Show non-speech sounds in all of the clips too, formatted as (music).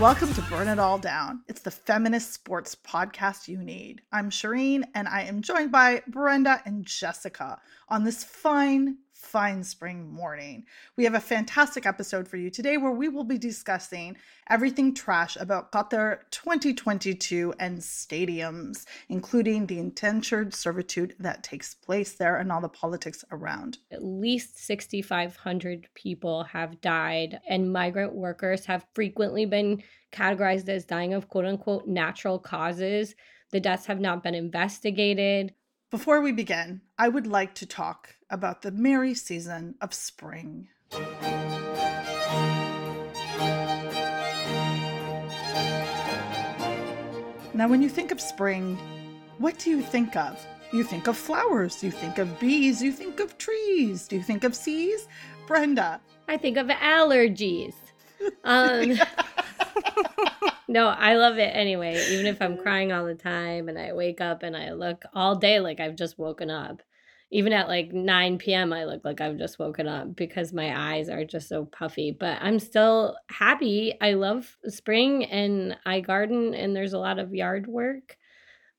Welcome to Burn It All Down. It's the feminist sports podcast you need. I'm Shireen, and I am joined by Brenda and Jessica on this fine, fine spring morning. We have a fantastic episode for you today where we will be discussing everything trash about Qatar 2022 and stadiums, including the indentured servitude that takes place there and all the politics around. at least 6,500 people have died, and migrant workers have frequently been categorized as dying of quote unquote natural causes. The deaths have not been investigated. Before we begin, I would like to talk about the merry season of spring. Now, when you think of spring, what do you think of? You think of flowers, you think of bees, you think of trees, do you think of seas? Brenda, I think of allergies. (laughs) Um, (laughs) no, I love it anyway, even if I'm crying all the time and I wake up and I look all day like I've just woken up. Even at like 9 p.m., I look like I've just woken up because my eyes are just so puffy. But I'm still happy. I love spring and I garden and there's a lot of yard work.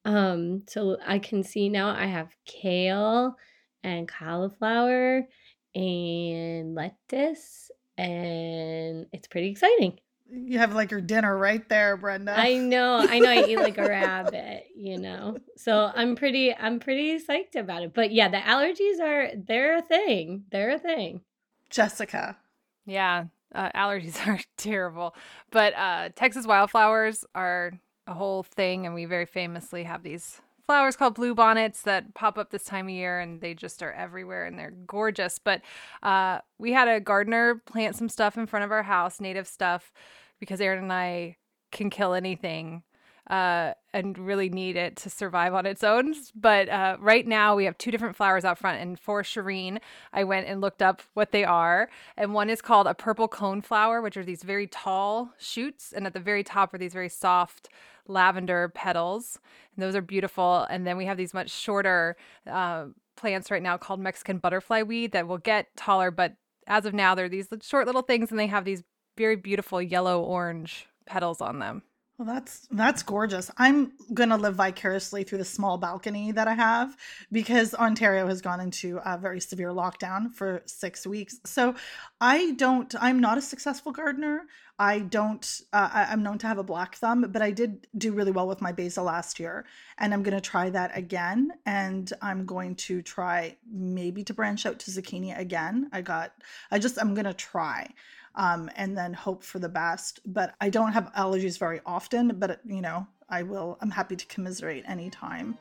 Um, so I can see now I have kale and cauliflower and lettuce, and it's pretty exciting. You have like your dinner right there, Brenda. I (laughs) know, I know I eat like a rabbit, you know. So I'm pretty I'm pretty psyched about it. But yeah, the allergies are they're a thing. They're a thing. Jessica. Yeah, uh, allergies (laughs) are terrible. But uh, Texas wildflowers are a whole thing, and we very famously have these flowers called blue bonnets that pop up this time of year, and they just are everywhere, and they're gorgeous. But uh, we had a gardener plant some stuff in front of our house, native stuff, because Aaron and I can kill anything. Uh, and really need it to survive on its own. But uh, right now, we have two different flowers out front. And for Shireen, I went and looked up what they are. And one is called a purple cone flower, which are these very tall shoots. And at the very top are these very soft lavender petals. And those are beautiful. And then we have these much shorter uh, plants right now called Mexican butterfly weed that will get taller. But as of now, they're these short little things and they have these very beautiful yellow orange petals on them. Well, that's that's gorgeous. I'm gonna live vicariously through the small balcony that I have because Ontario has gone into a very severe lockdown for six weeks. So I don't. I'm not a successful gardener. I don't. Uh, I, I'm known to have a black thumb, but I did do really well with my basil last year, and I'm gonna try that again. And I'm going to try maybe to branch out to zucchini again. I got. I just. I'm gonna try um, and then hope for the best. But I don't have allergies very often, but you know, I will, I'm happy to commiserate anytime.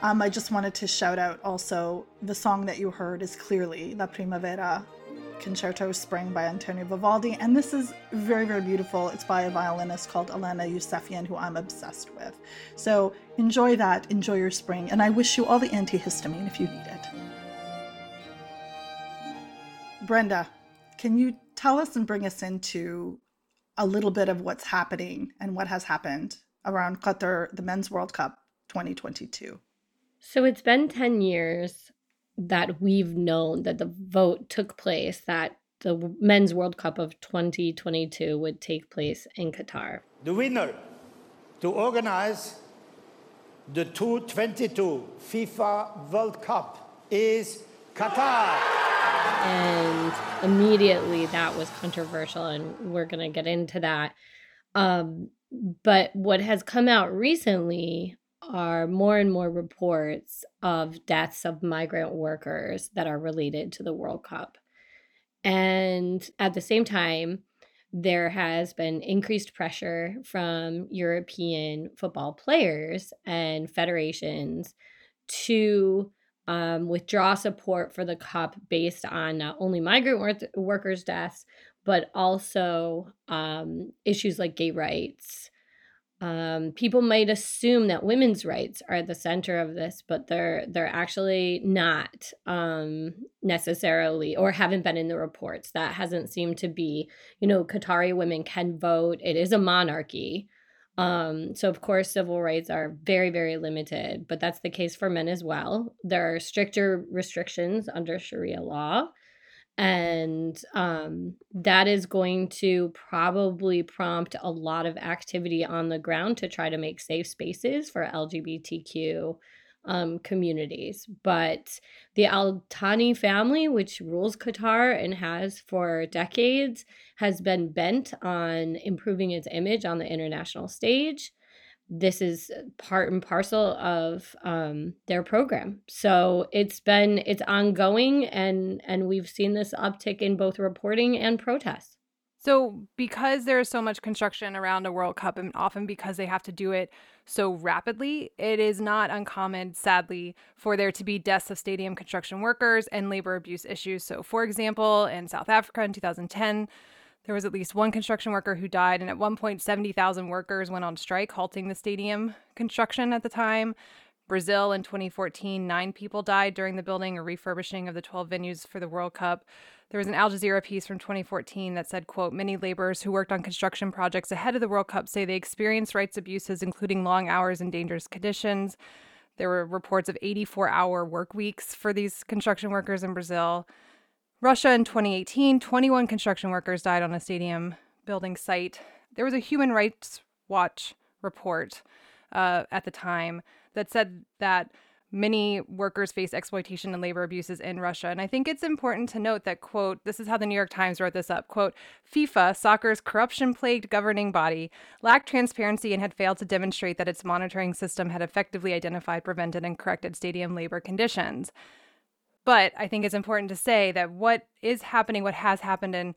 Um, I just wanted to shout out also the song that you heard is clearly La Primavera Concerto Spring by Antonio Vivaldi. And this is very, very beautiful. It's by a violinist called Elena Yusefian, who I'm obsessed with. So enjoy that, enjoy your spring, and I wish you all the antihistamine if you need it. Brenda, can you tell us and bring us into a little bit of what's happening and what has happened around Qatar, the Men's World Cup 2022? So it's been 10 years that we've known that the vote took place that the Men's World Cup of 2022 would take place in Qatar. The winner to organize the 2022 FIFA World Cup is Qatar. And immediately that was controversial and we're going to get into that. Um, but what has come out recently are more and more reports of deaths of migrant workers that are related to the world cup. And at the same time there has been increased pressure from European football players and federations to um, withdraw support for the cup based on not only migrant wor- workers' deaths, but also um, issues like gay rights. Um, people might assume that women's rights are at the center of this, but they're they're actually not um, necessarily, or haven't been in the reports. That hasn't seemed to be. You know, Qatari women can vote. It is a monarchy, um, so of course civil rights are very very limited, but that's the case for men as well. There are stricter restrictions under Sharia law and um, that is going to probably prompt a lot of activity on the ground to try to make safe spaces for lgbtq um, communities but the al thani family which rules qatar and has for decades has been bent on improving its image on the international stage this is part and parcel of um, their program. So it's been it's ongoing, and and we've seen this uptick in both reporting and protests. So, because there is so much construction around a World Cup, and often because they have to do it so rapidly, it is not uncommon, sadly, for there to be deaths of stadium construction workers and labor abuse issues. So, for example, in South Africa in 2010, there was at least one construction worker who died, and at one point, 70,000 workers went on strike, halting the stadium construction at the time. Brazil in 2014, nine people died during the building or refurbishing of the 12 venues for the World Cup. There was an Al Jazeera piece from 2014 that said, quote, many laborers who worked on construction projects ahead of the World Cup say they experienced rights abuses, including long hours and dangerous conditions. There were reports of 84 hour work weeks for these construction workers in Brazil. Russia in 2018, 21 construction workers died on a stadium building site. There was a Human Rights Watch report uh, at the time that said that many workers face exploitation and labor abuses in Russia. And I think it's important to note that, quote, this is how the New York Times wrote this up, quote, FIFA, soccer's corruption plagued governing body, lacked transparency and had failed to demonstrate that its monitoring system had effectively identified, prevented, and corrected stadium labor conditions. But I think it's important to say that what is happening, what has happened in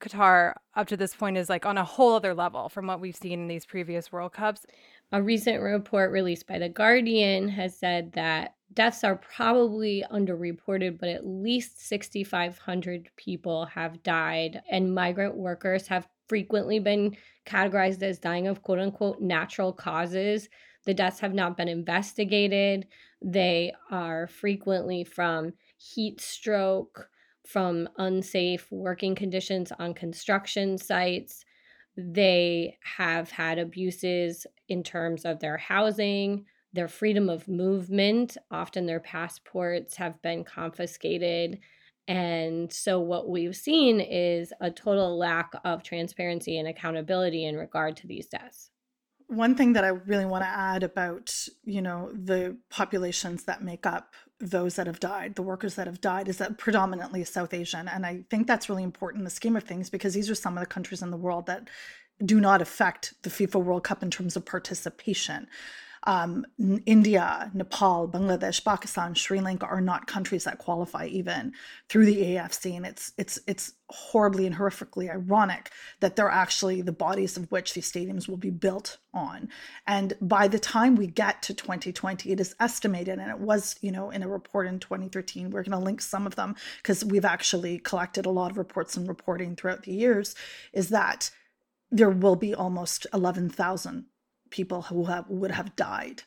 Qatar up to this point is like on a whole other level from what we've seen in these previous World Cups. A recent report released by The Guardian has said that deaths are probably underreported, but at least 6,500 people have died, and migrant workers have frequently been categorized as dying of quote unquote natural causes. The deaths have not been investigated. They are frequently from heat stroke, from unsafe working conditions on construction sites. They have had abuses in terms of their housing, their freedom of movement. Often their passports have been confiscated. And so, what we've seen is a total lack of transparency and accountability in regard to these deaths. One thing that I really want to add about, you know, the populations that make up those that have died, the workers that have died, is that predominantly South Asian. And I think that's really important in the scheme of things because these are some of the countries in the world that do not affect the FIFA World Cup in terms of participation. Um, India, Nepal, Bangladesh, Pakistan, Sri Lanka are not countries that qualify even through the AFC, and it's it's it's horribly and horrifically ironic that they're actually the bodies of which these stadiums will be built on. And by the time we get to 2020, it is estimated, and it was you know in a report in 2013. We're going to link some of them because we've actually collected a lot of reports and reporting throughout the years. Is that there will be almost 11,000 people who have, would have died.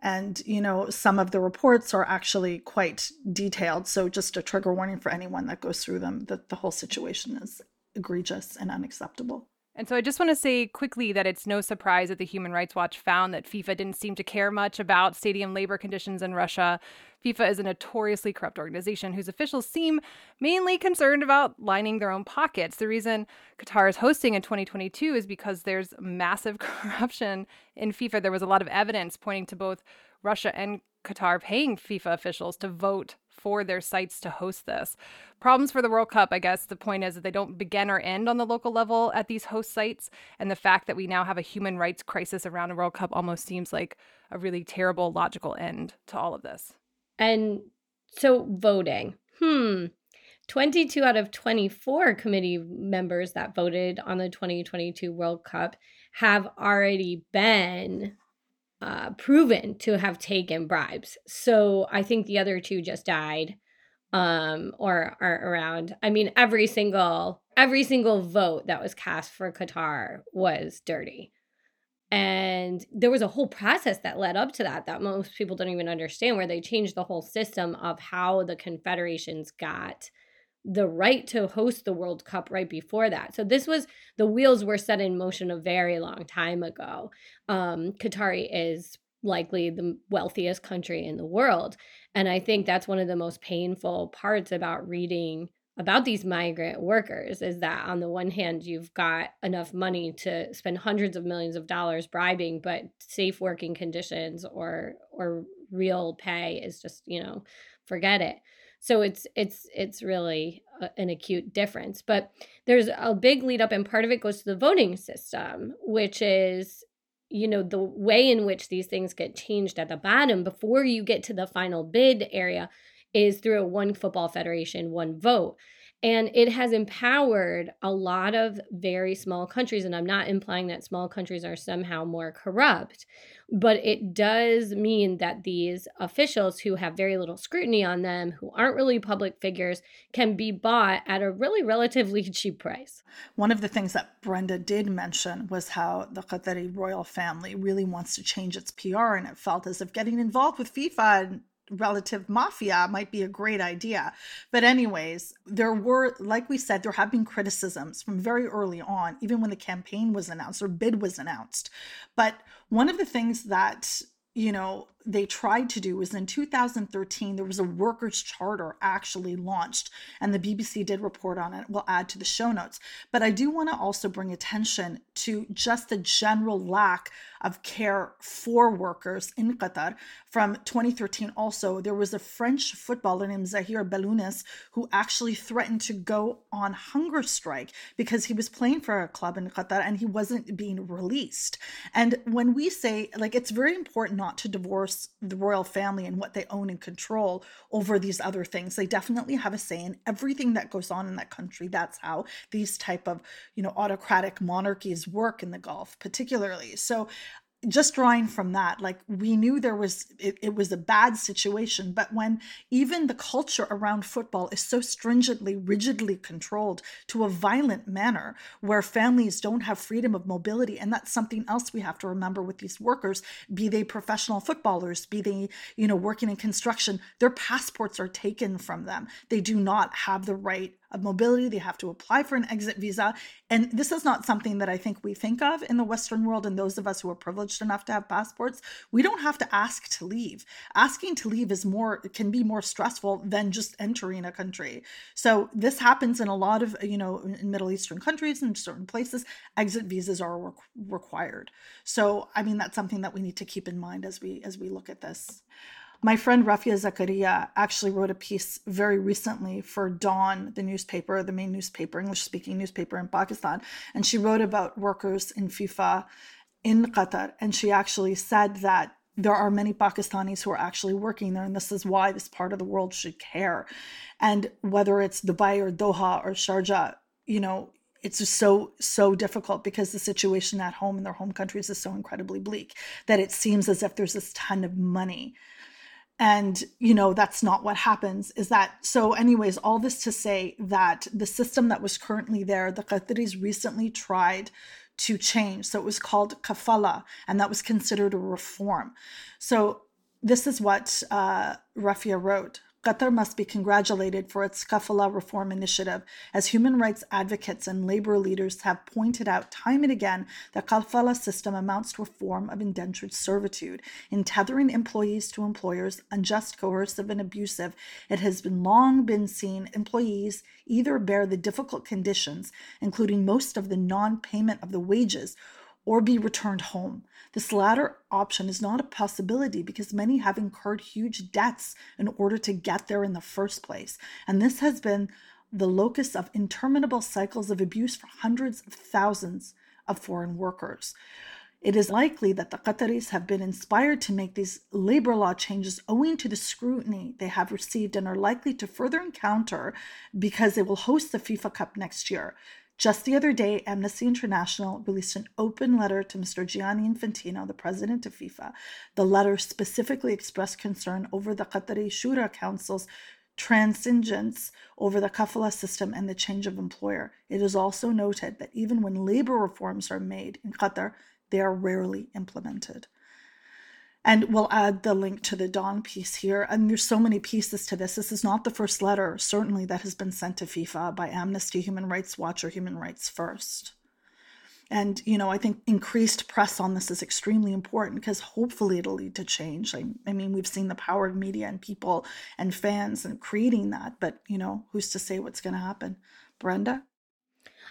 And, you know, some of the reports are actually quite detailed. So, just a trigger warning for anyone that goes through them that the whole situation is egregious and unacceptable. And so I just want to say quickly that it's no surprise that the Human Rights Watch found that FIFA didn't seem to care much about stadium labor conditions in Russia. FIFA is a notoriously corrupt organization whose officials seem mainly concerned about lining their own pockets. The reason Qatar is hosting in 2022 is because there's massive (laughs) corruption in FIFA. There was a lot of evidence pointing to both Russia and Qatar paying FIFA officials to vote for their sites to host this. Problems for the World Cup, I guess the point is that they don't begin or end on the local level at these host sites. And the fact that we now have a human rights crisis around a World Cup almost seems like a really terrible logical end to all of this. And so voting. Hmm. 22 out of 24 committee members that voted on the 2022 World Cup have already been uh, proven to have taken bribes. So I think the other two just died um, or are around. I mean, every single every single vote that was cast for Qatar was dirty. And there was a whole process that led up to that that most people don't even understand, where they changed the whole system of how the confederations got the right to host the World Cup right before that. So this was the wheels were set in motion a very long time ago. Um, Qatari is likely the wealthiest country in the world, and I think that's one of the most painful parts about reading about these migrant workers is that on the one hand you've got enough money to spend hundreds of millions of dollars bribing but safe working conditions or or real pay is just you know forget it so it's it's it's really a, an acute difference but there's a big lead up and part of it goes to the voting system which is you know the way in which these things get changed at the bottom before you get to the final bid area is through a one football federation one vote and it has empowered a lot of very small countries and i'm not implying that small countries are somehow more corrupt but it does mean that these officials who have very little scrutiny on them who aren't really public figures can be bought at a really relatively (laughs) cheap price. One of the things that Brenda did mention was how the Qatari royal family really wants to change its PR, and it felt as if getting involved with FIFA relative mafia might be a great idea. But, anyways, there were, like we said, there have been criticisms from very early on, even when the campaign was announced or bid was announced. But one of the things that you know they tried to do was in 2013 there was a workers charter actually launched and the bbc did report on it. We'll add to the show notes. But i do want to also bring attention to just the general lack of care for workers in qatar from 2013 also. There was a french footballer named zahir belounis who actually threatened to go on hunger strike because he was playing for a club in qatar and he wasn't being released. And when we say like it's very important not to divorce the royal family and what they own and control over these other things. They definitely have a say in everything that goes on in that country. That's how these type of you know autocratic monarchies work in the gulf particularly. So just drawing from that like we knew there was it, it was a bad situation but when even the culture around football is so stringently rigidly controlled to a violent manner where families don't have freedom of mobility and that's something else we have to remember with these workers be they professional footballers be they you know working in construction their passports are taken from them. They do not have the right of mobility. They have to apply for an exit visa. And this is not something that I think we think of in the Western world. And those of us who are privileged enough to have passports, we don't have to ask to leave. Asking to leave is more, can be more stressful than just entering a country. So this happens in a lot of, you know, in Middle Eastern countries and certain places, exit visas are re- required. So, I mean, that's something that we need to keep in mind as we, as we look at this. My friend Rafia Zakaria actually wrote a piece very recently for Dawn, the newspaper, the main newspaper, English speaking newspaper in Pakistan. And she wrote about workers in FIFA in Qatar. And she actually said that there are many Pakistanis who are actually working there. And this is why this part of the world should care. And whether it's Dubai or Doha or Sharjah, you know, it's just so so difficult because the situation at home in their home countries is so incredibly bleak that it seems as if there's this ton of money and you know that's not what happens is that so anyways all this to say that the system that was currently there the qataris recently tried to change. So it was called kafala and that was considered a reform. So this is what uh, Rafia wrote Qatar must be congratulated for its kafala reform initiative, as human rights advocates and labor leaders have pointed out time and again the kafala system amounts to a form of indentured servitude. In tethering employees to employers, unjust, coercive, and abusive, it has been long been seen employees either bear the difficult conditions, including most of the non-payment of the wages, or be returned home. This latter option is not a possibility because many have incurred huge debts in order to get there in the first place. And this has been the locus of interminable cycles of abuse for hundreds of thousands of foreign workers. It is likely that the Qataris have been inspired to make these labor law changes owing to the scrutiny they have received and are likely to further encounter because they will host the FIFA Cup next year. Just the other day, Amnesty International released an open letter to Mr. Gianni Infantino, the president of FIFA. The letter specifically expressed concern over the Qatari Shura Council's transigence over the kafala system and the change of employer. It is also noted that even when labor reforms are made in Qatar, they are rarely implemented. And we'll add the link to the Dawn piece here. And there's so many pieces to this. This is not the first letter, certainly, that has been sent to FIFA by Amnesty, Human Rights Watch, or Human Rights First. And, you know, I think increased press on this is extremely important because hopefully it'll lead to change. I, I mean, we've seen the power of media and people and fans and creating that, but, you know, who's to say what's going to happen? Brenda?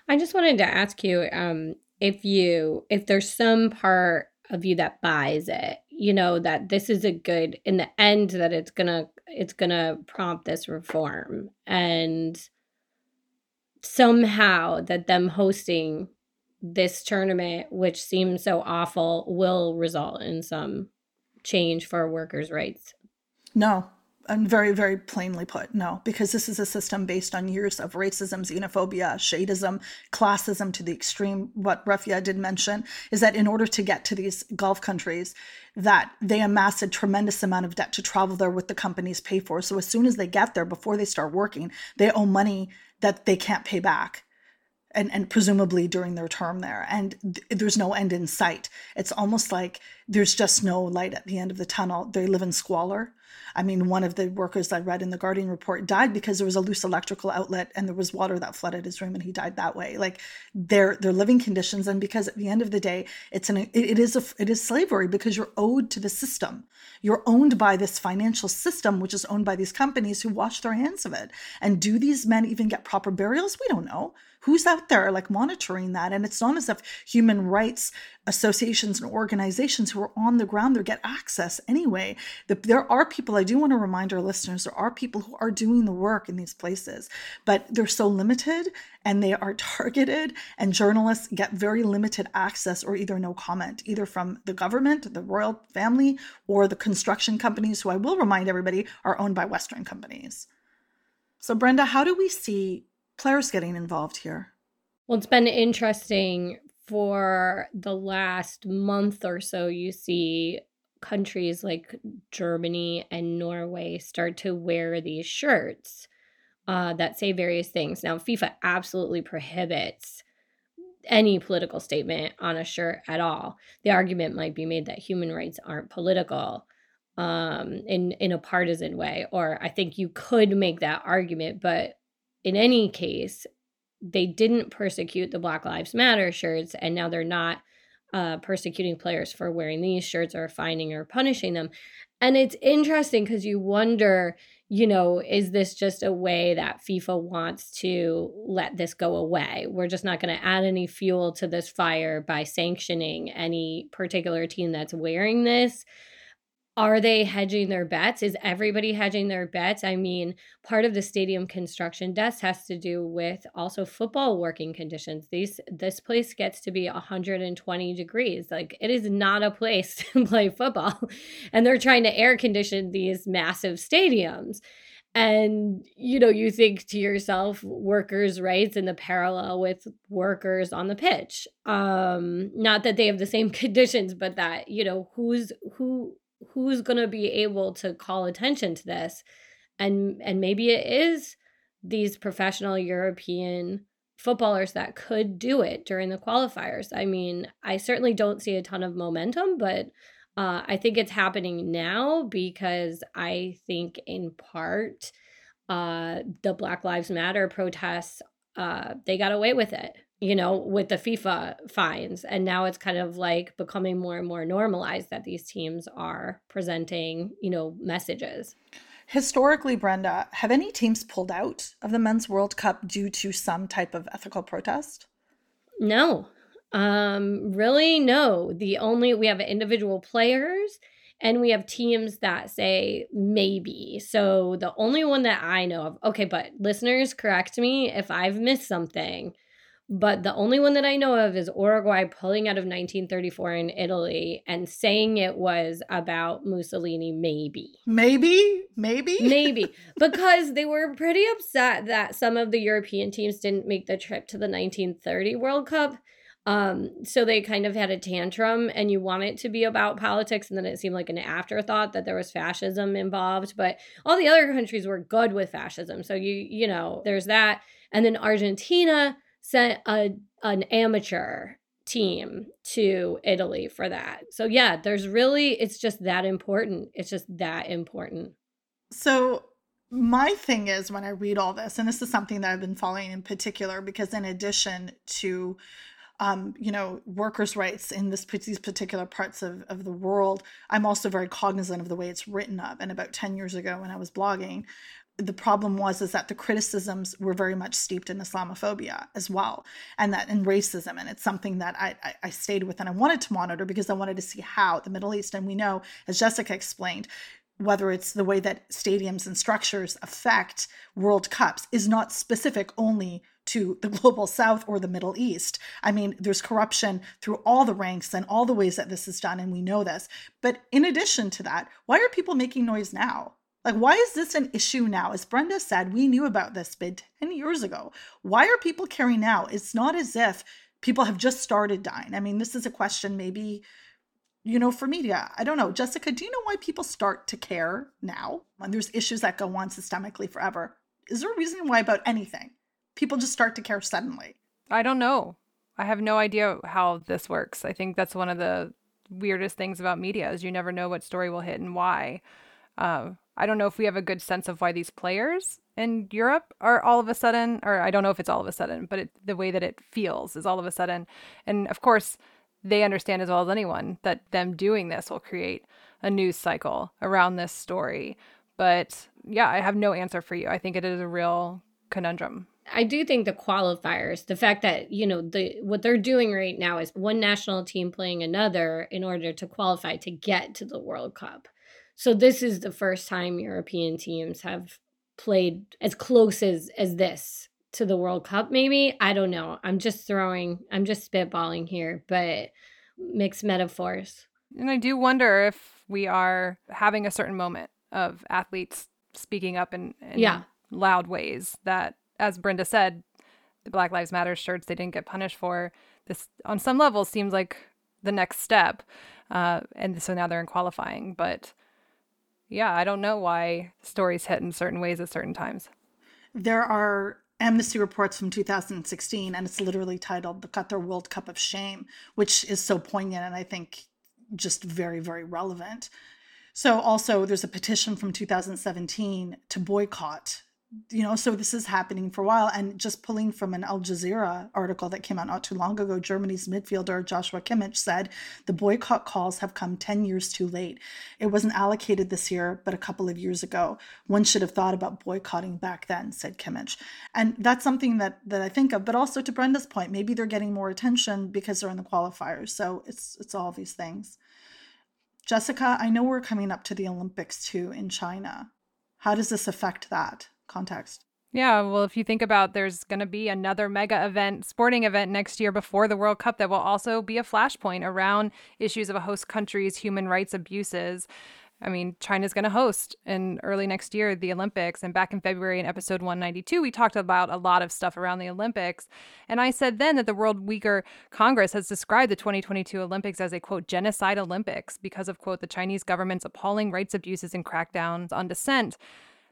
I just wanted to ask you um, if you if there's some part of you that buys it, you know, that this is a good in the end that it's gonna it's gonna prompt this reform and somehow that them hosting this tournament, which seems so awful, will result in some change for workers' rights. No, and very, very plainly put, no, because this is a system based on years of racism, xenophobia, shadism, classism to the extreme. What Rafia did mention is that in order to get to these Gulf countries, that they amass a tremendous amount of debt to travel there with the companies pay for. So as soon as they get there, before they start working, they owe money that they can't pay back and, and presumably during their term there. And th- there's no end in sight. It's almost like there's just no light at the end of the tunnel. They live in squalor. I mean, one of the workers I read in the Guardian report died because there was a loose electrical outlet and there was water that flooded his room and he died that way. Like their their living conditions and because at the end of the day, it's an it, is a it is slavery because you're owed to the system. You're owned by this financial system which is owned by these companies who wash their hands of it. And do these men even get proper burials? We don't know who's out there like monitoring that and it's not as if human rights associations and organizations who are on the ground there get access anyway the, there are people i do want to remind our listeners there are people who are doing the work in these places but they're so limited and they are (laughs) targeted and journalists get very limited access or either no comment either from the government the royal family or the construction companies who i will remind everybody are owned by western companies so brenda how do we see players getting involved here? Well, it's been interesting for the last month or so. You see countries like Germany and Norway start to wear these shirts uh, that say various things. Now, FIFA absolutely prohibits any political statement on a shirt at all. The argument might be made that human rights aren't political um in in a partisan way or I think you could make that argument but in any case, they didn't persecute the Black Lives Matter shirts, and now they're not uh, persecuting players for wearing these shirts or fining or punishing them. And it's interesting because you wonder, you know, is this just a way that FIFA wants to let this go away? We're just not going to add any fuel to this fire by sanctioning any particular team that's wearing this are they hedging their bets? Is everybody hedging their bets? I mean, part of the stadium construction deaths has to do with also football working conditions. These this place gets to be 120 degrees. Like it is not a place (laughs) to play football. And they're trying to air condition these massive stadiums. And you know, you think to yourself, workers' rights and the parallel with workers on the pitch. Um, not that they have the same (laughs) conditions, but that, you know, who's who who's going to be able to call attention to this? And and maybe it is these professional european footballers that could do it during the qualifiers. I mean i certainly don't see a ton of momentum but uh, i think it's happening now because i think in part uh, the black lives matter protests uh, they got away with it you know, with the FIFA fines. And now it's kind of like becoming more and more normalized that these teams are presenting, you know, messages. Historically, Brenda, have any teams pulled out of the Men's World Cup due to some type of ethical protest? No. Um really no. The only we have individual players and we have teams that say maybe. So the only one that I know of. Okay, but listeners correct me if I've missed something But the only one that I know of is Uruguay pulling out of 1934 in Italy and saying it was about Mussolini, maybe. Maybe, maybe, Maybe (laughs) because they were pretty upset that some of the European teams didn't make the trip to the 1930 World Cup. Um, so they kind of had a tantrum, and you want it to be about politics, and then it seemed like an afterthought that there was fascism involved. But all the other countries were good with fascism, so you you know there's that. And then Argentina sent a an amateur team to Italy for that. So yeah, there's really it's just that important. It's just that important. So my thing is when I read all this, and this is something that I've been following in particular, because in addition to um, you know, workers' rights in this these particular parts of, of the world, I'm also very cognizant of the way it's written up. And about 10 years ago when I was blogging, the problem was is that the criticisms were very much steeped in Islamophobia as well, and that in racism, and it's something that I, I stayed with and I wanted to monitor because I wanted to see how the Middle East, and we know, as Jessica explained, whether it's the way that stadiums and structures affect World Cups is not specific only to the (laughs) global south or the Middle East. I mean, there's corruption through all the ranks and all the ways that this is done, and we know this. But in addition to that, why are people making noise now? Like, why is this an issue now? As Brenda said, we knew about this bid 10 years ago. Why are people caring now? It's not as if people have just started dying. I mean, this is a question maybe, you know, for media. I don't know. Jessica, do you know why people start to care now when there's issues that go on systemically forever? Is there a reason why about anything? People just start to care suddenly. I don't know. I have no idea how this works. I think that's one of the weirdest things about media is you never know what story will hit and why. Uh, I don't know if we have a good sense of why these players in Europe are all of a sudden, or I don't know if it's all of a sudden, but it, the way that it feels is all of a sudden. And of course, they understand as well as anyone that them doing this will create a news cycle around this story. But yeah, I have no answer for you. I think it is a real conundrum. I do think the qualifiers, the fact that, you know, the what they're doing right now is one national team playing another in order to qualify to get to the World Cup. So this is the first time European teams have played as close as as this to the World Cup maybe. I don't know. I'm just throwing I'm just spitballing here, but mixed metaphors. And I do wonder if we are having a certain moment of athletes speaking up in, in Yeah. loud ways that, as Brenda said, the Black Lives Matter shirts they didn't get punished for. This, on some level, seems like the next step. Uh, and so now they're in qualifying. But yeah, I don't know why stories hit in certain ways at certain times. There are amnesty reports from 2016, and it's literally titled The Qatar World Cup of Shame, which is so poignant and I think just very, very relevant. So, also, there's a petition from 2017 to boycott. You know, so this is happening for a while. And just pulling from an Al Jazeera article that came out not too long ago, Germany's midfielder Joshua Kimmich said the boycott calls have come 10 years too late. It wasn't allocated this year, but a couple of years ago. One should have thought about boycotting back then, said Kimmich. And that's something that, that I think of. But also to Brenda's point, maybe they're getting more attention because they're in the qualifiers. So it's it's all these things. Jessica, I know we're coming up to the Olympics too in China. How does this affect that context? Yeah, well, if you think about there's going to be another mega event, sporting event next year before the World Cup that will also be a flashpoint around issues of a host country's human rights abuses. I mean, China's going to host in early next year the Olympics. And back in February in episode 192, we talked about a lot of stuff around the Olympics. And I said then that the World Uyghur Congress has described the 2022 Olympics as a quote, genocide Olympics because of quote, the Chinese government's appalling rights abuses and crackdowns on dissent.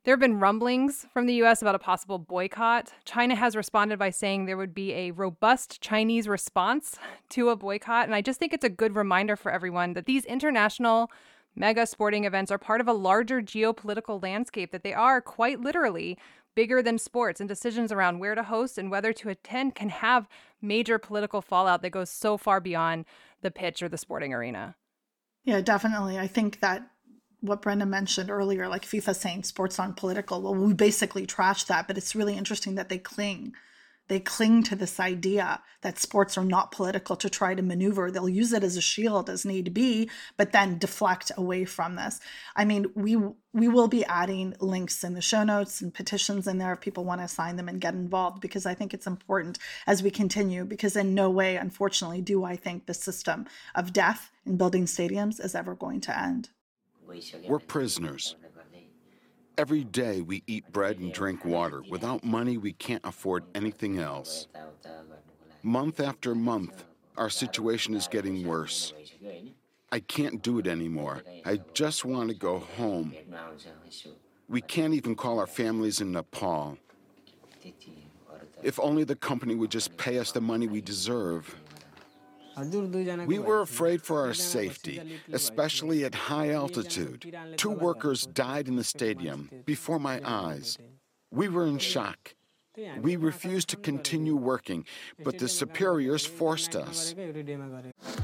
There have been rumblings from the US about a possible boycott. China has responded by saying there would be a robust Chinese response (laughs) to a boycott. And I just think it's a good reminder for everyone that these international mega sporting events are part of a larger geopolitical landscape, that they are quite literally bigger than sports, and decisions around where to host and whether to attend can have major political fallout that goes so far beyond the pitch or the sporting arena. Yeah, definitely. I think that what Brenda mentioned earlier, like FIFA saying sports aren't political, well, we basically trash that, but it's really interesting that they cling They cling to this idea that sports are not political to try to maneuver. They'll use it as a shield as need be, but then deflect away from this. I mean, we we will be adding links in the show notes and petitions in there if people want to sign them and get involved because I think it's important as we continue because in no way unfortunately do I think the system of death in building stadiums is ever going to end. We're prisoners. Every day we eat bread and drink water. Without money, we can't afford anything else. Month after month, our situation is getting worse. I can't do it anymore. I just want to go home. We can't even call our families in Nepal. If only the company would just pay us the money we deserve. We were afraid for our safety, especially at high altitude. Two workers died in the stadium before my eyes. We were in shock. We refused to continue working, but the superiors forced us.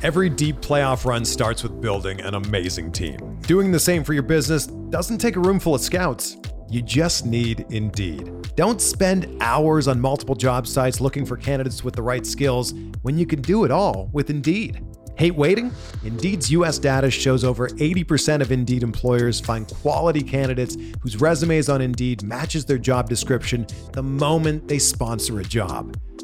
Every deep playoff run starts with building an amazing team. Doing the same for your business doesn't take a room full of scouts. You just need Indeed. Don't spend hours on multiple job sites looking for candidates with the right skills when you can do it all with Indeed. Hate waiting? Indeed's US data shows over 80% of Indeed employers find quality candidates whose resumes on Indeed matches their job description the moment they sponsor a job.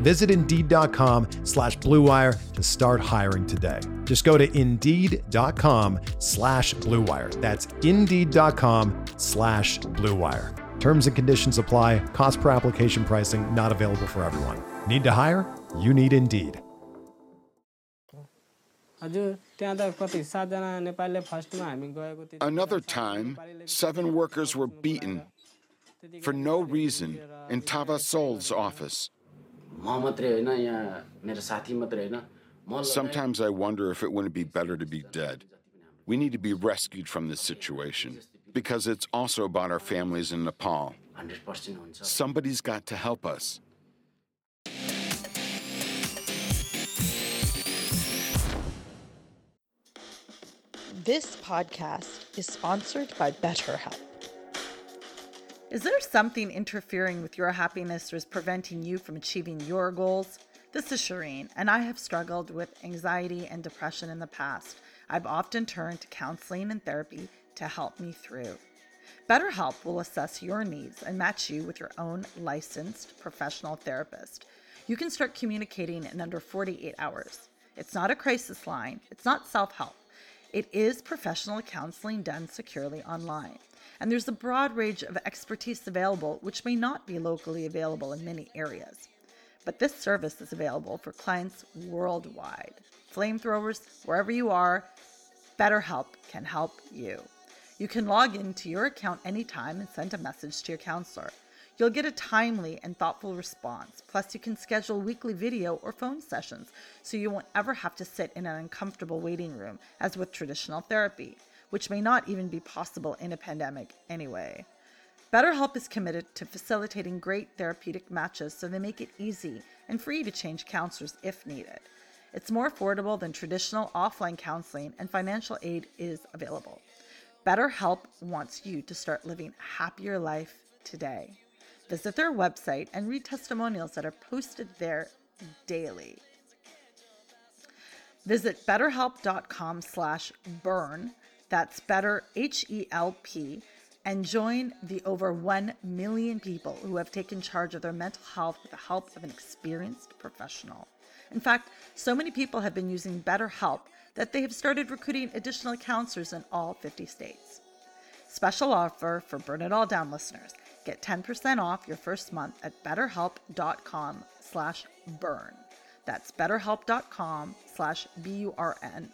Visit Indeed.com slash BlueWire to start hiring today. Just go to Indeed.com slash BlueWire. That's Indeed.com slash BlueWire. Terms and conditions apply. Cost per application pricing not available for everyone. Need to hire? You need Indeed. Another time, seven workers were beaten for no reason in Tavasol's office. म मात्रै होइन यहाँ मेरो साथी मात्रै होइन म Sometimes I wonder if it wouldn't be better to be dead. We need to be rescued from this situation because it's also about our families in Nepal. Hundred percent हुन्छ Somebody's got to help us. This podcast is sponsored by BetterHelp. Is there something interfering with your happiness or is preventing you from achieving your goals? This is Shireen, and I have struggled with anxiety and depression in the past. I've often turned to counseling and therapy to help me through. BetterHelp will assess your needs and match you with your own licensed professional therapist. You can start communicating in under 48 hours. It's not a crisis line, it's not self help. It is professional counseling done securely online. And there's a broad range of expertise available, which may not be locally available in many areas. But this service is available for clients worldwide. Flamethrowers, wherever you are, BetterHelp can help you. You can log into your account anytime and send a message to your counselor. You'll get a timely and thoughtful response. Plus, you can schedule weekly video or phone sessions so you won't ever have to sit in an uncomfortable waiting room as with traditional therapy, which may not even be possible in a pandemic anyway. BetterHelp is committed to facilitating great therapeutic matches so they make it easy and free to change counselors if needed. It's more affordable than traditional offline counseling, and financial aid is available. BetterHelp wants you to start living a happier life today. Visit their website and read testimonials that are posted there daily. Visit betterhelp.com slash burn, that's better H-E-L-P, and join the over 1 million people who have taken charge of their mental health with the help of an experienced professional. In fact, so many people have been using BetterHelp that they have started recruiting additional counselors in all 50 states. Special offer for Burn It All Down listeners. Get 10% off your first month at betterhelp.com slash burn. That's betterhelp.com slash B-U-R-N.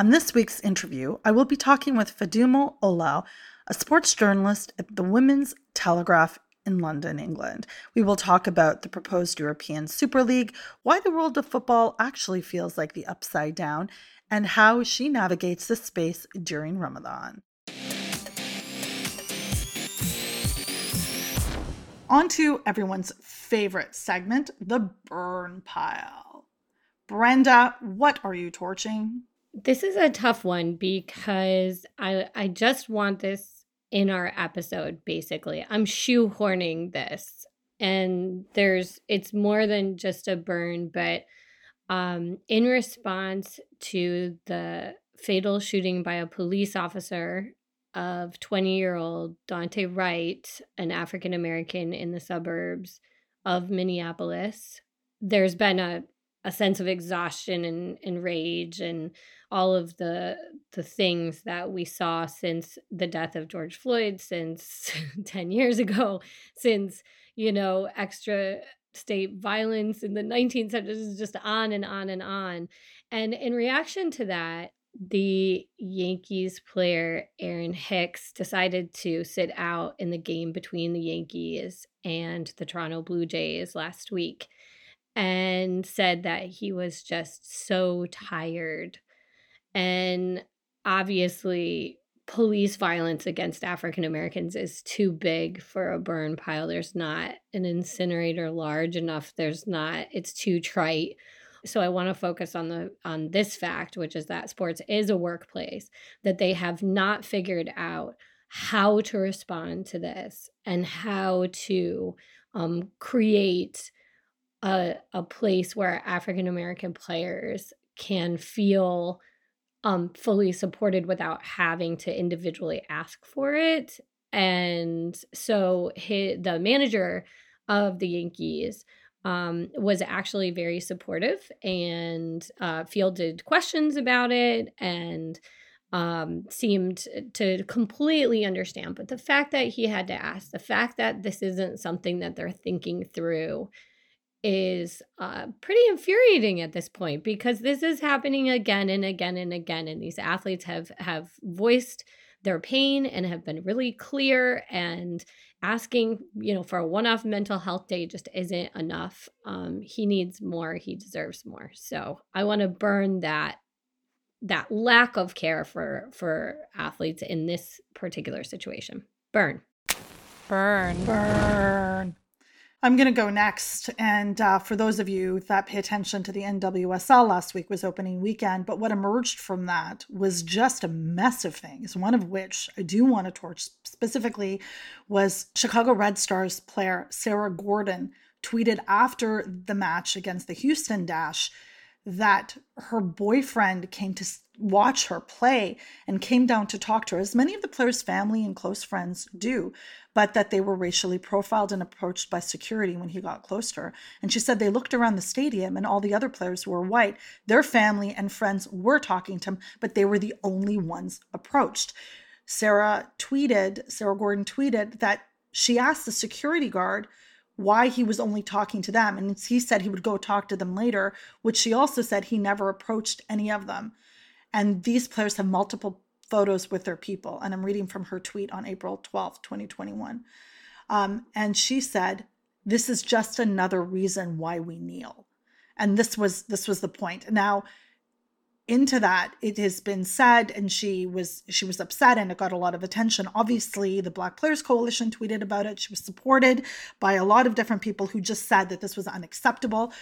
On this week's interview, I will be talking with Fadumo Olow a sports journalist at the Women's Telegraph in London, England. We will talk about the proposed European Super League, why the world of football actually feels like the upside down, and how she navigates this space during Ramadan. On to everyone's favorite segment, the burn pile. Brenda, what are you torching? This is a tough one because I I just want this in our episode basically. I'm shoehorning this and there's it's more than just a burn but um in response to the fatal shooting by a police officer of 20-year-old Daunte Wright, an African American in the suburbs of Minneapolis. There's been a a sense of exhaustion and, and rage and all of the the things that we saw since the death of George Floyd since (laughs) 10 years ago since you know extra state violence in the 19th century is just on and on and on. And in reaction to that the Yankees player Aaron Hicks decided to sit out in the game between the Yankees and the Toronto Blue Jays last week and said that he was just so tired. And obviously, police violence against African Americans is too big for a burn pile. There's not an incinerator large enough. There's not, it's too trite. So I want to focus on the on this fact, which is that sports is a workplace, that they have not figured out how to respond to this and how to um, create a, a place where African American players can feel um, fully supported without having to individually ask for it. And so his, the manager of the Yankees um, was actually very supportive and uh, fielded questions about it and um, seemed to completely understand. But the fact that he had to ask, the fact that this isn't something that they're thinking through is uh, pretty infuriating at this point because this is happening again and again and again and these athletes have have voiced their pain and have been really clear and asking you know for a one-off mental health day just isn't enough. Um, he needs more he deserves more. So i want to burn that that lack of care for for athletes in this particular situation. Burn. Burn. Burn I'm going to go next. And uh, for those of you that pay attention to the NWSL, last week was opening weekend. But what emerged from that was just a mess of things, one of which I do want to torch specifically was Chicago Red Stars player Sarah Gordon tweeted after the match against the Houston Dash that her boyfriend came to watch her play and came down to talk to her, as many of the players' family and close friends do, but that they were racially profiled and approached by security when he got close to her. And she said they looked around the stadium and all the other players were white. Their family and friends were talking to him, but they were the only ones approached. Sarah tweeted, Sarah Gordon tweeted that she asked the security guard why he was only talking to them. And he said he would go talk to them later, which she also said he never approached any of them. And these players have multiple photos with their people. And I'm reading from her tweet on April 12th, 2021. Um, and she said, This is just another reason why we kneel. And this was this was the point. Now, into that it has been said and she was she was upset and it got a lot of attention. Obviously the black players coalition tweeted about it. She was supported by a lot of different people who just said that this was unacceptable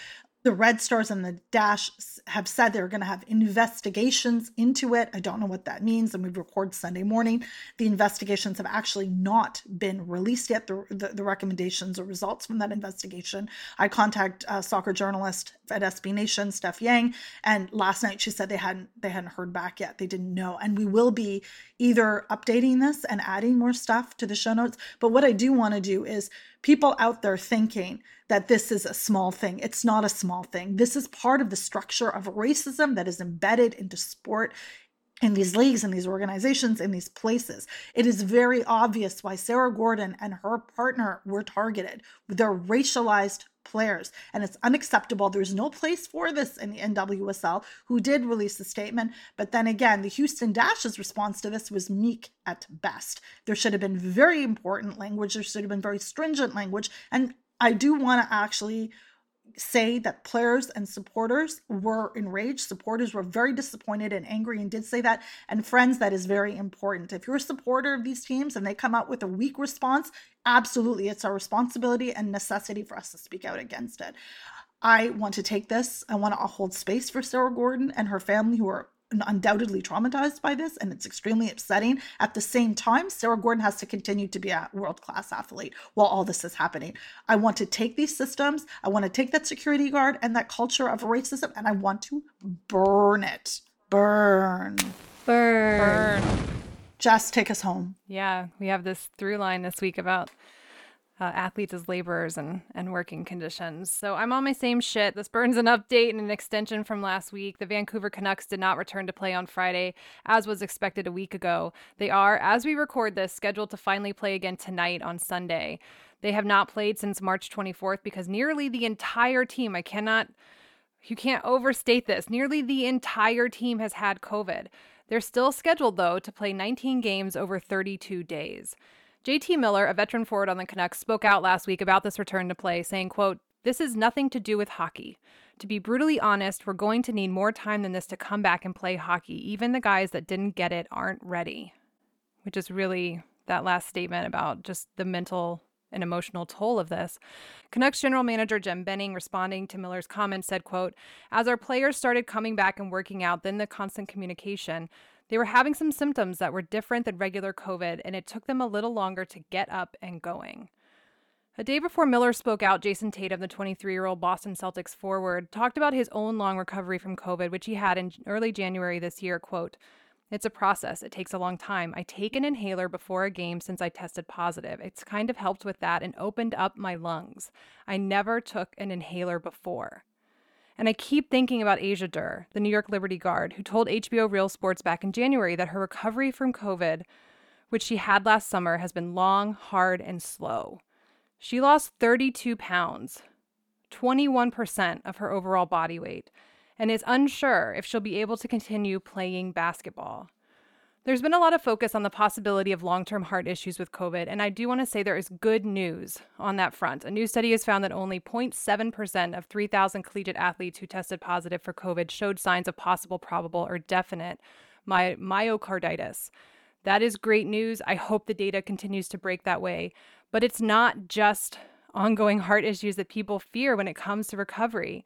the Red Stars and the Dash have said they're going to have investigations into it. I don't know what that means. And we record Sunday morning. The investigations have actually not been released yet, the, the, the recommendations or results from that investigation. I contact a soccer journalist at SB Nation, Steph Yang, and last night she said they hadn't they hadn't heard back yet. They didn't know. And we will be either updating this and adding more stuff to the show notes. But what I do want to do is people out there thinking that this is a small thing. It's not a small thing. This is part of the structure of racism that is embedded into sport in these leagues, in these organizations, in these places. It is very obvious why Sarah Gordon and her partner were targeted. They're racialized players, and it's unacceptable. There's no place for this in the NWSL, who did release a statement. But then again, the Houston Dash's response to this was meek at best. There should have been very important language, there should have been very stringent language. And I do want to actually say that players and supporters were enraged. Supporters were very disappointed and angry and did say that. And friends, that is very important. If you're a supporter of these teams and they come out with a weak response, absolutely, it's our responsibility and necessity for us to speak out against it. I want to take this. I want to hold space for Sarah Gordon and her family who are undoubtedly traumatized by this and it's extremely upsetting. At the same time, Sarah Gordon has to continue to be a world class athlete while all this is happening. I want to take these systems, I want to take that security guard and that culture of racism and I want to burn it. Burn. Burn. Just take us home. Yeah, we have this through line this week about uh, athletes as laborers and, and working conditions. So I'm on my same shit. This burns an update and an extension from last week. The Vancouver Canucks did not return to play on Friday, as was expected a week ago. They are, as we record this, scheduled to finally play again tonight on Sunday. They have not played since March 24th because nearly the entire team, I cannot, you can't overstate this, nearly the entire team has had COVID. They're still scheduled, though, to play 19 games over 32 days. JT Miller, a veteran forward on the Canucks, spoke out last week about this return to play, saying, quote, This is nothing to do with hockey. To be brutally honest, we're going to need more time than this to come back and play hockey. Even the guys that didn't get it aren't ready. Which is really that last statement about just the mental and emotional toll of this. Canucks general manager Jim Benning responding to Miller's comments said, quote, "As our players started coming back and working out, then the constant communication, they were having some symptoms that were different than regular COVID, and it took them a little longer to get up and going. A day before Miller spoke out, Jayson Tatum, the 23 year old Boston Celtics forward, talked about his own long recovery from COVID, which he had in early January this year. Quote, it's a process. It takes a long time. I take an inhaler before a game since I tested positive. It's kind of helped with that and opened up my lungs. I never took an inhaler before. And I keep thinking about Asia Durr, the New York Liberty Guard, who told HBO Real Sports back in January that her recovery from COVID, which she had last summer, has been long, hard, and slow. She lost 32 pounds, 21% of her overall body weight, and is unsure if she'll be able to continue playing basketball. There's been a lot of focus on the possibility of long term heart issues with COVID, and I do want to say there is good news on that front. A new study has found that only 0.7% of 3,000 collegiate athletes who tested positive for COVID showed signs of possible, probable, or definite my- myocarditis. That is great news. I hope the data continues to break that way. But it's not just ongoing heart issues that people fear when it comes to recovery.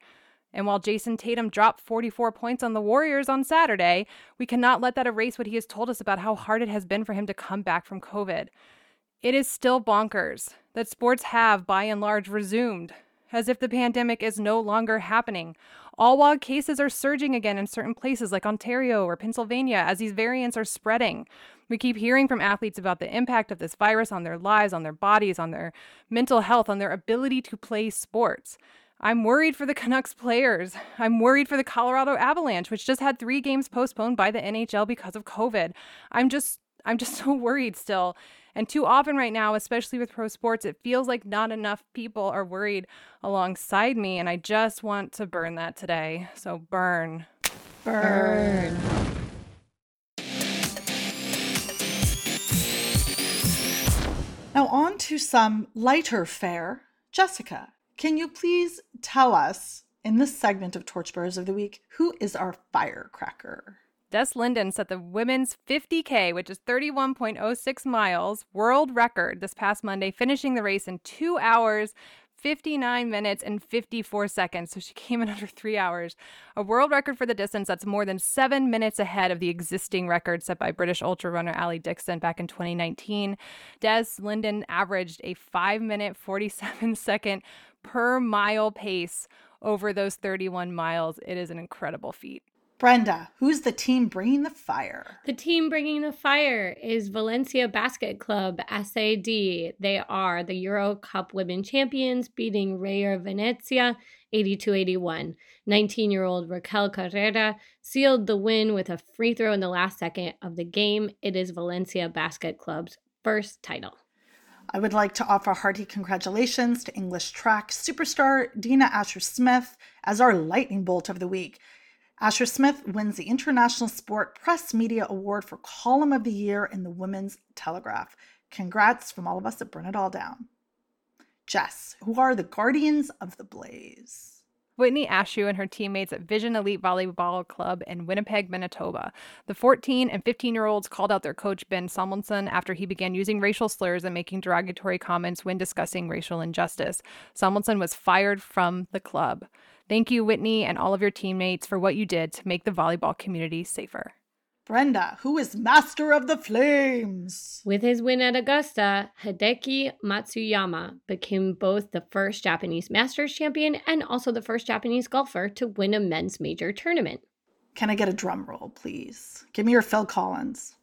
And while Jayson Tatum dropped 44 points on the Warriors on Saturday, we cannot let that erase what he has told us about how hard it has been for him to come back from COVID. It is still bonkers that sports have, by and large, resumed, as if the pandemic is no longer happening. All while cases are surging again in certain places like Ontario or Pennsylvania as these variants are spreading. We keep hearing from athletes about the impact of this virus on their lives, on their bodies, on their mental health, on their ability to play sports. I'm worried for the (laughs) Canucks players. I'm worried for the Colorado Avalanche, which just had three games postponed by the NHL because of COVID. I'm just I'm just (laughs) so worried still. And too often right now, especially with pro sports, it feels like not enough people are worried alongside me. And I just want to burn that today. So burn. Burn. Now, on to some lighter fare. Jessica, can you please tell us in this segment of Torchbearers of the Week who is our firecracker? Des Linden set the women's 50K, which is 31.06 miles, world record this past Monday, finishing the race in two hours, 59 minutes, and 54 seconds. So she came in (laughs) under three hours. A world record for the distance that's more than seven minutes ahead of the existing record set by British ultra runner Aly Dixon back in 2019. Des Linden averaged a five minute, 47 (laughs) second per mile pace over those 31 miles. It is an incredible feat. Brenda, who's the team bringing the fire? The team bringing the fire is Valencia Basket Club SAD. They are the Euro Cup women champions, beating Reyer Venezia 82 81. 19 year old Raquel Carrera sealed the win with a free throw in the last second of the game. It is Valencia Basket Club's first title. I would like to offer hearty congratulations to English track superstar Dina Asher Smith as our lightning bolt of the week. Asher Smith wins the International Sport Press Media Award for Column of the Year in the Women's Telegraph. Congrats from all of us at Burn It All Down. Jess, who are the guardians of the blaze? Whitney Ashew and her teammates at Vision Elite Volleyball Club in Winnipeg, Manitoba. The 14 and 15 year olds called out their coach Ben Samuelsson after he began using racial slurs and making derogatory comments when discussing racial injustice. Samuelsson was fired from the club. Thank you, Whitney, and all of your teammates for what you did to make the volleyball community safer. Brenda, who is master of the flames? With his win at Augusta, Hideki Matsuyama became both the first Japanese Masters champion and also the first Japanese golfer to win a men's major tournament. Can I get a drum roll, please? Give me your Phil Collins.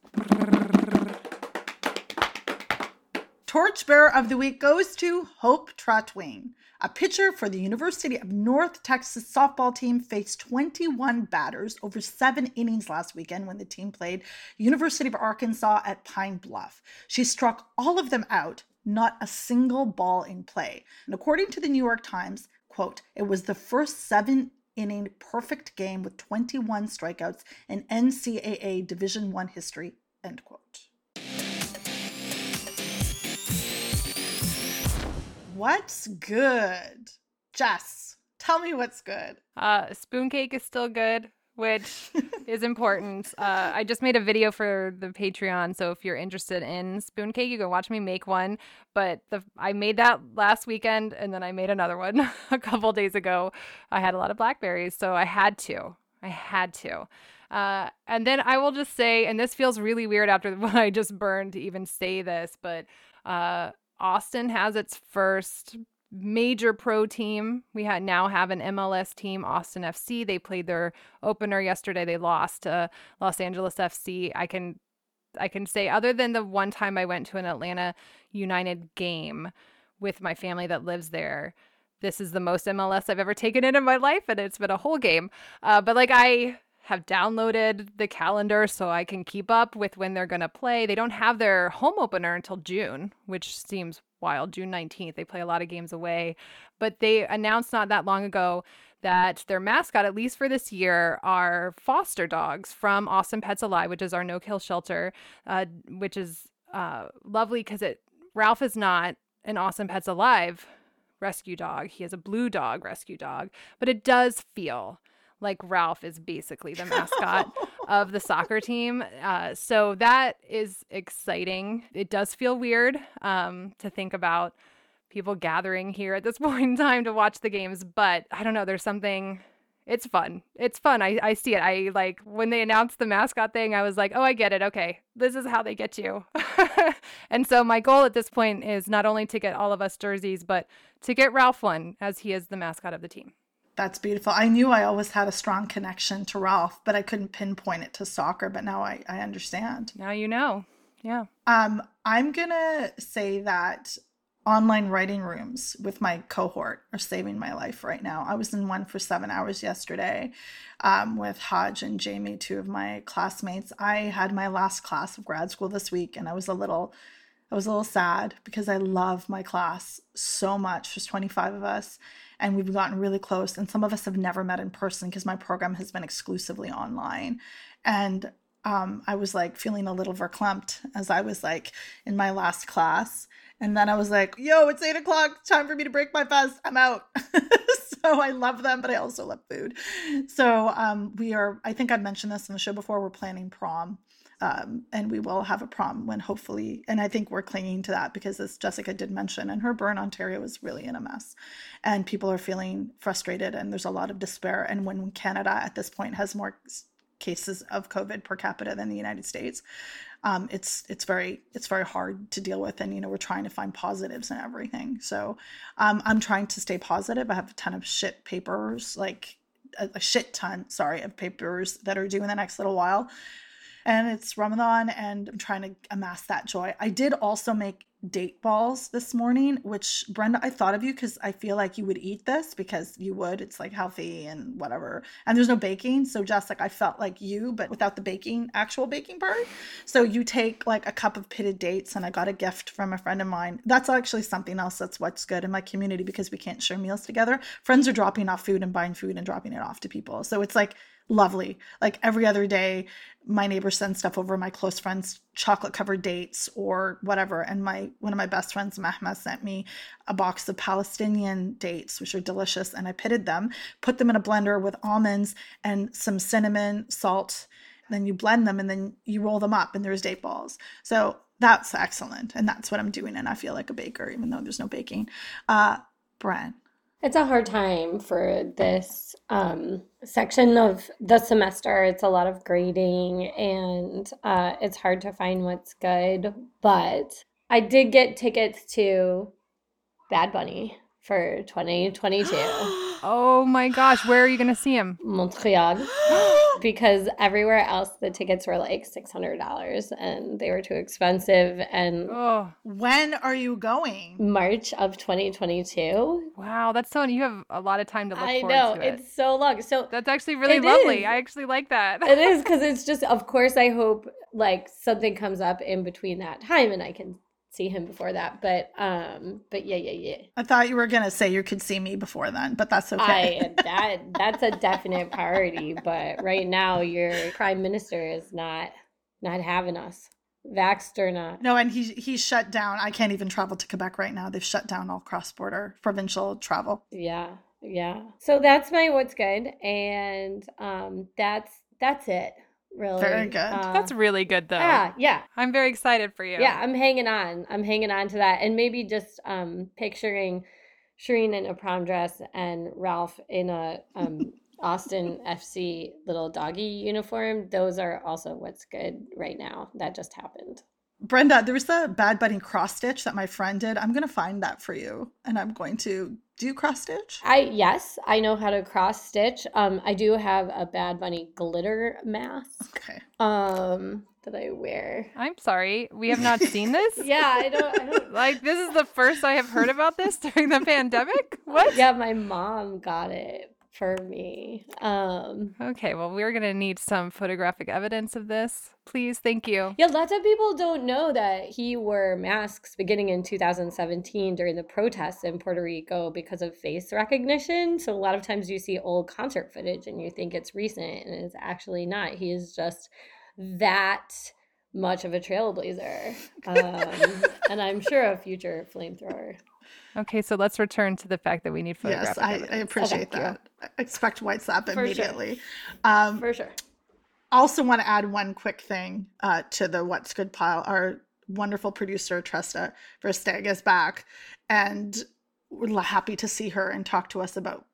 Torchbearer of the week goes to Hope Trautwein. A pitcher for the University of North Texas softball team faced 21 batters over seven innings last weekend when the team played University of Arkansas at Pine Bluff. She struck all of them out, not a single ball in play. And according to the New York Times, quote, it was the first seven inning perfect game with 21 strikeouts in NCAA Division 1 history, end quote. What's good? Jess, tell me what's good. Uh, spoon cake is still good, which (laughs) is important. Uh, I just made a video for the Patreon, so if you're interested in spoon cake, you can watch me make one. But the I made that last weekend, and then I made another one (laughs) a couple days ago. I had a lot of blackberries, so I had to. I had to. Uh, and then I will just say, and this feels really weird after (laughs) what I just burned to even say this, but uh, Austin has its first major pro team. We ha- now have an MLS team, Austin FC. They played their opener yesterday. They lost to Los Angeles FC. I can I can say other than the one time I went to an Atlanta United game with my family that lives there, this is the most MLS I've ever taken in in my life, and it's been a whole game. Uh, but like I have downloaded the calendar so I can keep up with when they're going to play. They don't have their home opener until June, which seems wild. June 19th. They play a lot of games away. But they announced not that long ago that their mascot, at least for this year, are foster dogs from Awesome Pets Alive, which is our no kill shelter, uh, which is uh, lovely because it Ralph is not an Awesome Pets Alive rescue dog. He is a blue dog rescue dog, but it does feel like Ralph is basically the mascot (laughs) of the soccer team. Uh, so that is exciting. It does feel weird um, to think about people gathering here at this (laughs) point in time to watch the games, but I don't know. There's something. It's fun. It's fun. I, I see it. I like when they announced the mascot thing, I was like, oh, I get it. Okay. This is how they get you. (laughs) and so my goal at this point is not only to get all of us jerseys, but to get Ralph one as he is the mascot of the team. That's beautiful. I knew I always had a strong connection to Ralph, but I couldn't pinpoint it to soccer. But now I, I understand. Now you know. Yeah. Um, I'm gonna say that online writing rooms with my cohort are saving my life right now. I was in one for seven hours yesterday um, with Hodge and Jamie, two of my classmates. I had my last class of grad school this week, and I was a little, I was a little sad because I love my class so much. There's 25 of us, and we've gotten really close. And some of us have never met in person because my program has been exclusively online. And um, I was like feeling a little verklempt as I was like in my last class. And then I was like, yo, it's eight o'clock. Time for me to break my fast. I'm out. (laughs) so I love them, but I also love food. So um, we are, I think I've mentioned this in the show before, we're planning prom. Um, and we will have a prom when hopefully, and I think we're clinging to that because as Jessica did mention, and her burn Ontario is really in a mess, and people are feeling frustrated, and there's a lot of despair. And when Canada at this point has more cases of COVID per capita than the United States, um, it's it's very it's very hard to deal with, and you know we're trying to find positives and everything. So um, I'm trying to stay positive. I have a ton of shit papers, like a, a shit ton, sorry, of papers that are due in the next little while and it's Ramadan and I'm trying to amass that joy. I did also make date balls this morning, which Brenda, I thought of you because I feel like you would eat this because you would. It's like healthy and whatever. And there's no baking. So just like I felt like you, but without the baking, actual baking part. So you take like a cup of pitted dates, and I got a gift from a friend of mine. That's actually something else that's what's good in my community because we can't share meals together. Friends are dropping off food and buying food and dropping it off to people. So it's like lovely. Like every other day, my neighbors send stuff over. My close friends chocolate covered dates or whatever. And my one of my best friends, Mahma, sent me a box of Palestinian dates, which are delicious. And I pitted them, put them in a blender with almonds and some cinnamon, salt. Then you blend them and then you roll them up, and there's date balls. So that's excellent. And that's what I'm doing. And I feel like a baker, even though there's no baking. Uh, Bren. It's a hard time for this um, section of the semester. It's a lot of grading and uh, it's hard to find what's good. But I did get tickets to Bad Bunny for 2022. (gasps) (gasps) (gasps) Oh my gosh, where are you going to see him? Montreal. (gasps) because everywhere else the tickets were like $600 and they were too expensive. And Oh, When are you going? March of 2022. wow, that's so you have a lot of time to look I forward know, to it. it's so long. So That's actually really lovely. is. I actually like that. it is because (laughs) it's just of course i hope like something comes up in between that time and i can see him before that but um but yeah yeah yeah I thought you were going to say you could see me before then, but that's okay. i (laughs) that that's a definite priority but right now your prime minister is not not having us vaxxed or not No, and he he shut down. I can't even travel to Quebec right now. They've shut down all cross border provincial travel. yeah yeah so that's my what's good and um that's that's it really Very good. Uh, That's really good though. yeah yeah I'm very excited for you. yeah i'm hanging on i'm hanging on to that and maybe just um picturing shireen in a prom dress and ralph in a um (laughs) austin fc little doggy uniform those are also what's good right now that just happened Brenda, there was the Bad Bunny cross stitch that my friend did. I'm going to find that for you and I'm going to do cross stitch. i yes i know how to cross stitch um i do have a bad bunny glitter mask Okay. um that i wear I'm sorry. We have not seen this? (laughs) yeah i don't i don't (laughs) Like this is the first I have heard about this during the (laughs) pandemic? What? yeah my mom got it for me um Okay, well we're going to need some photographic evidence of this. Please, thank you. Yeah, lots of people don't know that he wore masks beginning in 2017 during the protests in Puerto Rico because of face recognition. So a lot of times you see old concert footage and you think it's recent, and it's actually not. He is just that much of a trailblazer, (laughs) um, and I'm sure a future flamethrower. Okay, so let's return to the fact that we need food. Yes, I, I appreciate you. that. I expect WhatsApp sure. immediately. Um, For sure. also want to add one quick thing uh, to the what's good pile our wonderful producer tressa versteg is back and we're happy to see her and talk to us about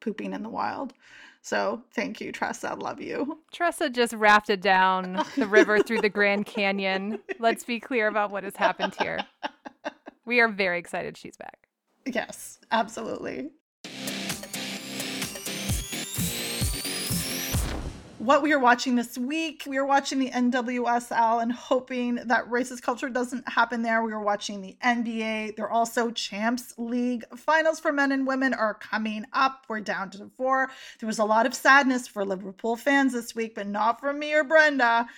pooping in the wild so thank you Tressa. i love you Tressa just rafted down the river through the Grand Canyon. (laughs) Let's be clear about what has happened here. We are very excited she's back. yes absolutely what we are watching this week. We are watching the NWSL and hoping that racist culture doesn't happen there. We are watching the NBA. They're also Champs League finals for men and women are coming up. We're down to four. There was a lot of sadness for Liverpool fans this week, but not for me or Brenda.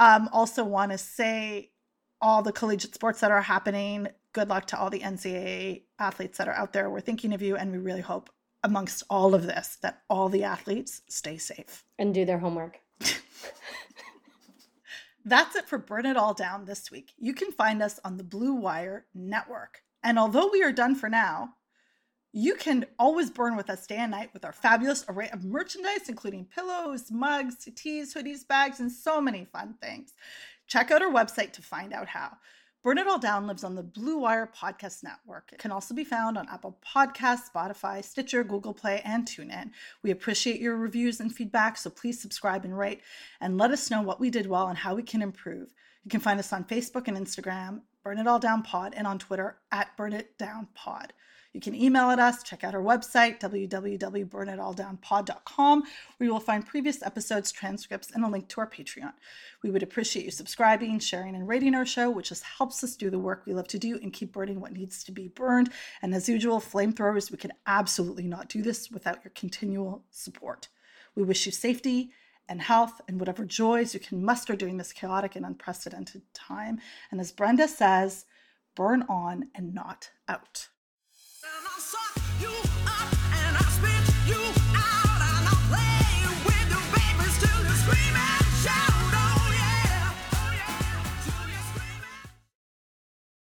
Um, also, want to say all the collegiate sports that are happening. Good luck to all the NCAA athletes that are out there. We're thinking of you, and we really hope amongst all of this that all the athletes stay safe. And do their homework. (laughs) That's it for Burn It All Down this week. You can find us on the Blue Wire Network. And although we are done for now, you can always burn with us day and night with our fabulous array of merchandise, including pillows, mugs, tees, hoodies, bags, and so many fun things. Check out our website to find out how. Burn It All Down lives on the Blue Wire Podcast Network. It can also be found on Apple Podcasts, Spotify, Stitcher, Google Play, and TuneIn. We appreciate your reviews and feedback, so please subscribe and rate and let us know what we did well and how we can improve. You can find us on Facebook and Instagram, Burn It All Down Pod, and on Twitter at Burn It Down Pod. You can email at us, check out our website, www.burnitalldownpod.com, where you will find previous episodes, transcripts, and a link to our Patreon. We would appreciate you subscribing, sharing, and rating our show, which just helps us do the work we love to do and keep burning what needs to be burned. And as usual, flamethrowers, we could absolutely not do this without your continual support. We wish you safety and health and whatever joys you can muster during this chaotic and unprecedented time. And as Brenda says, burn on and not out suck you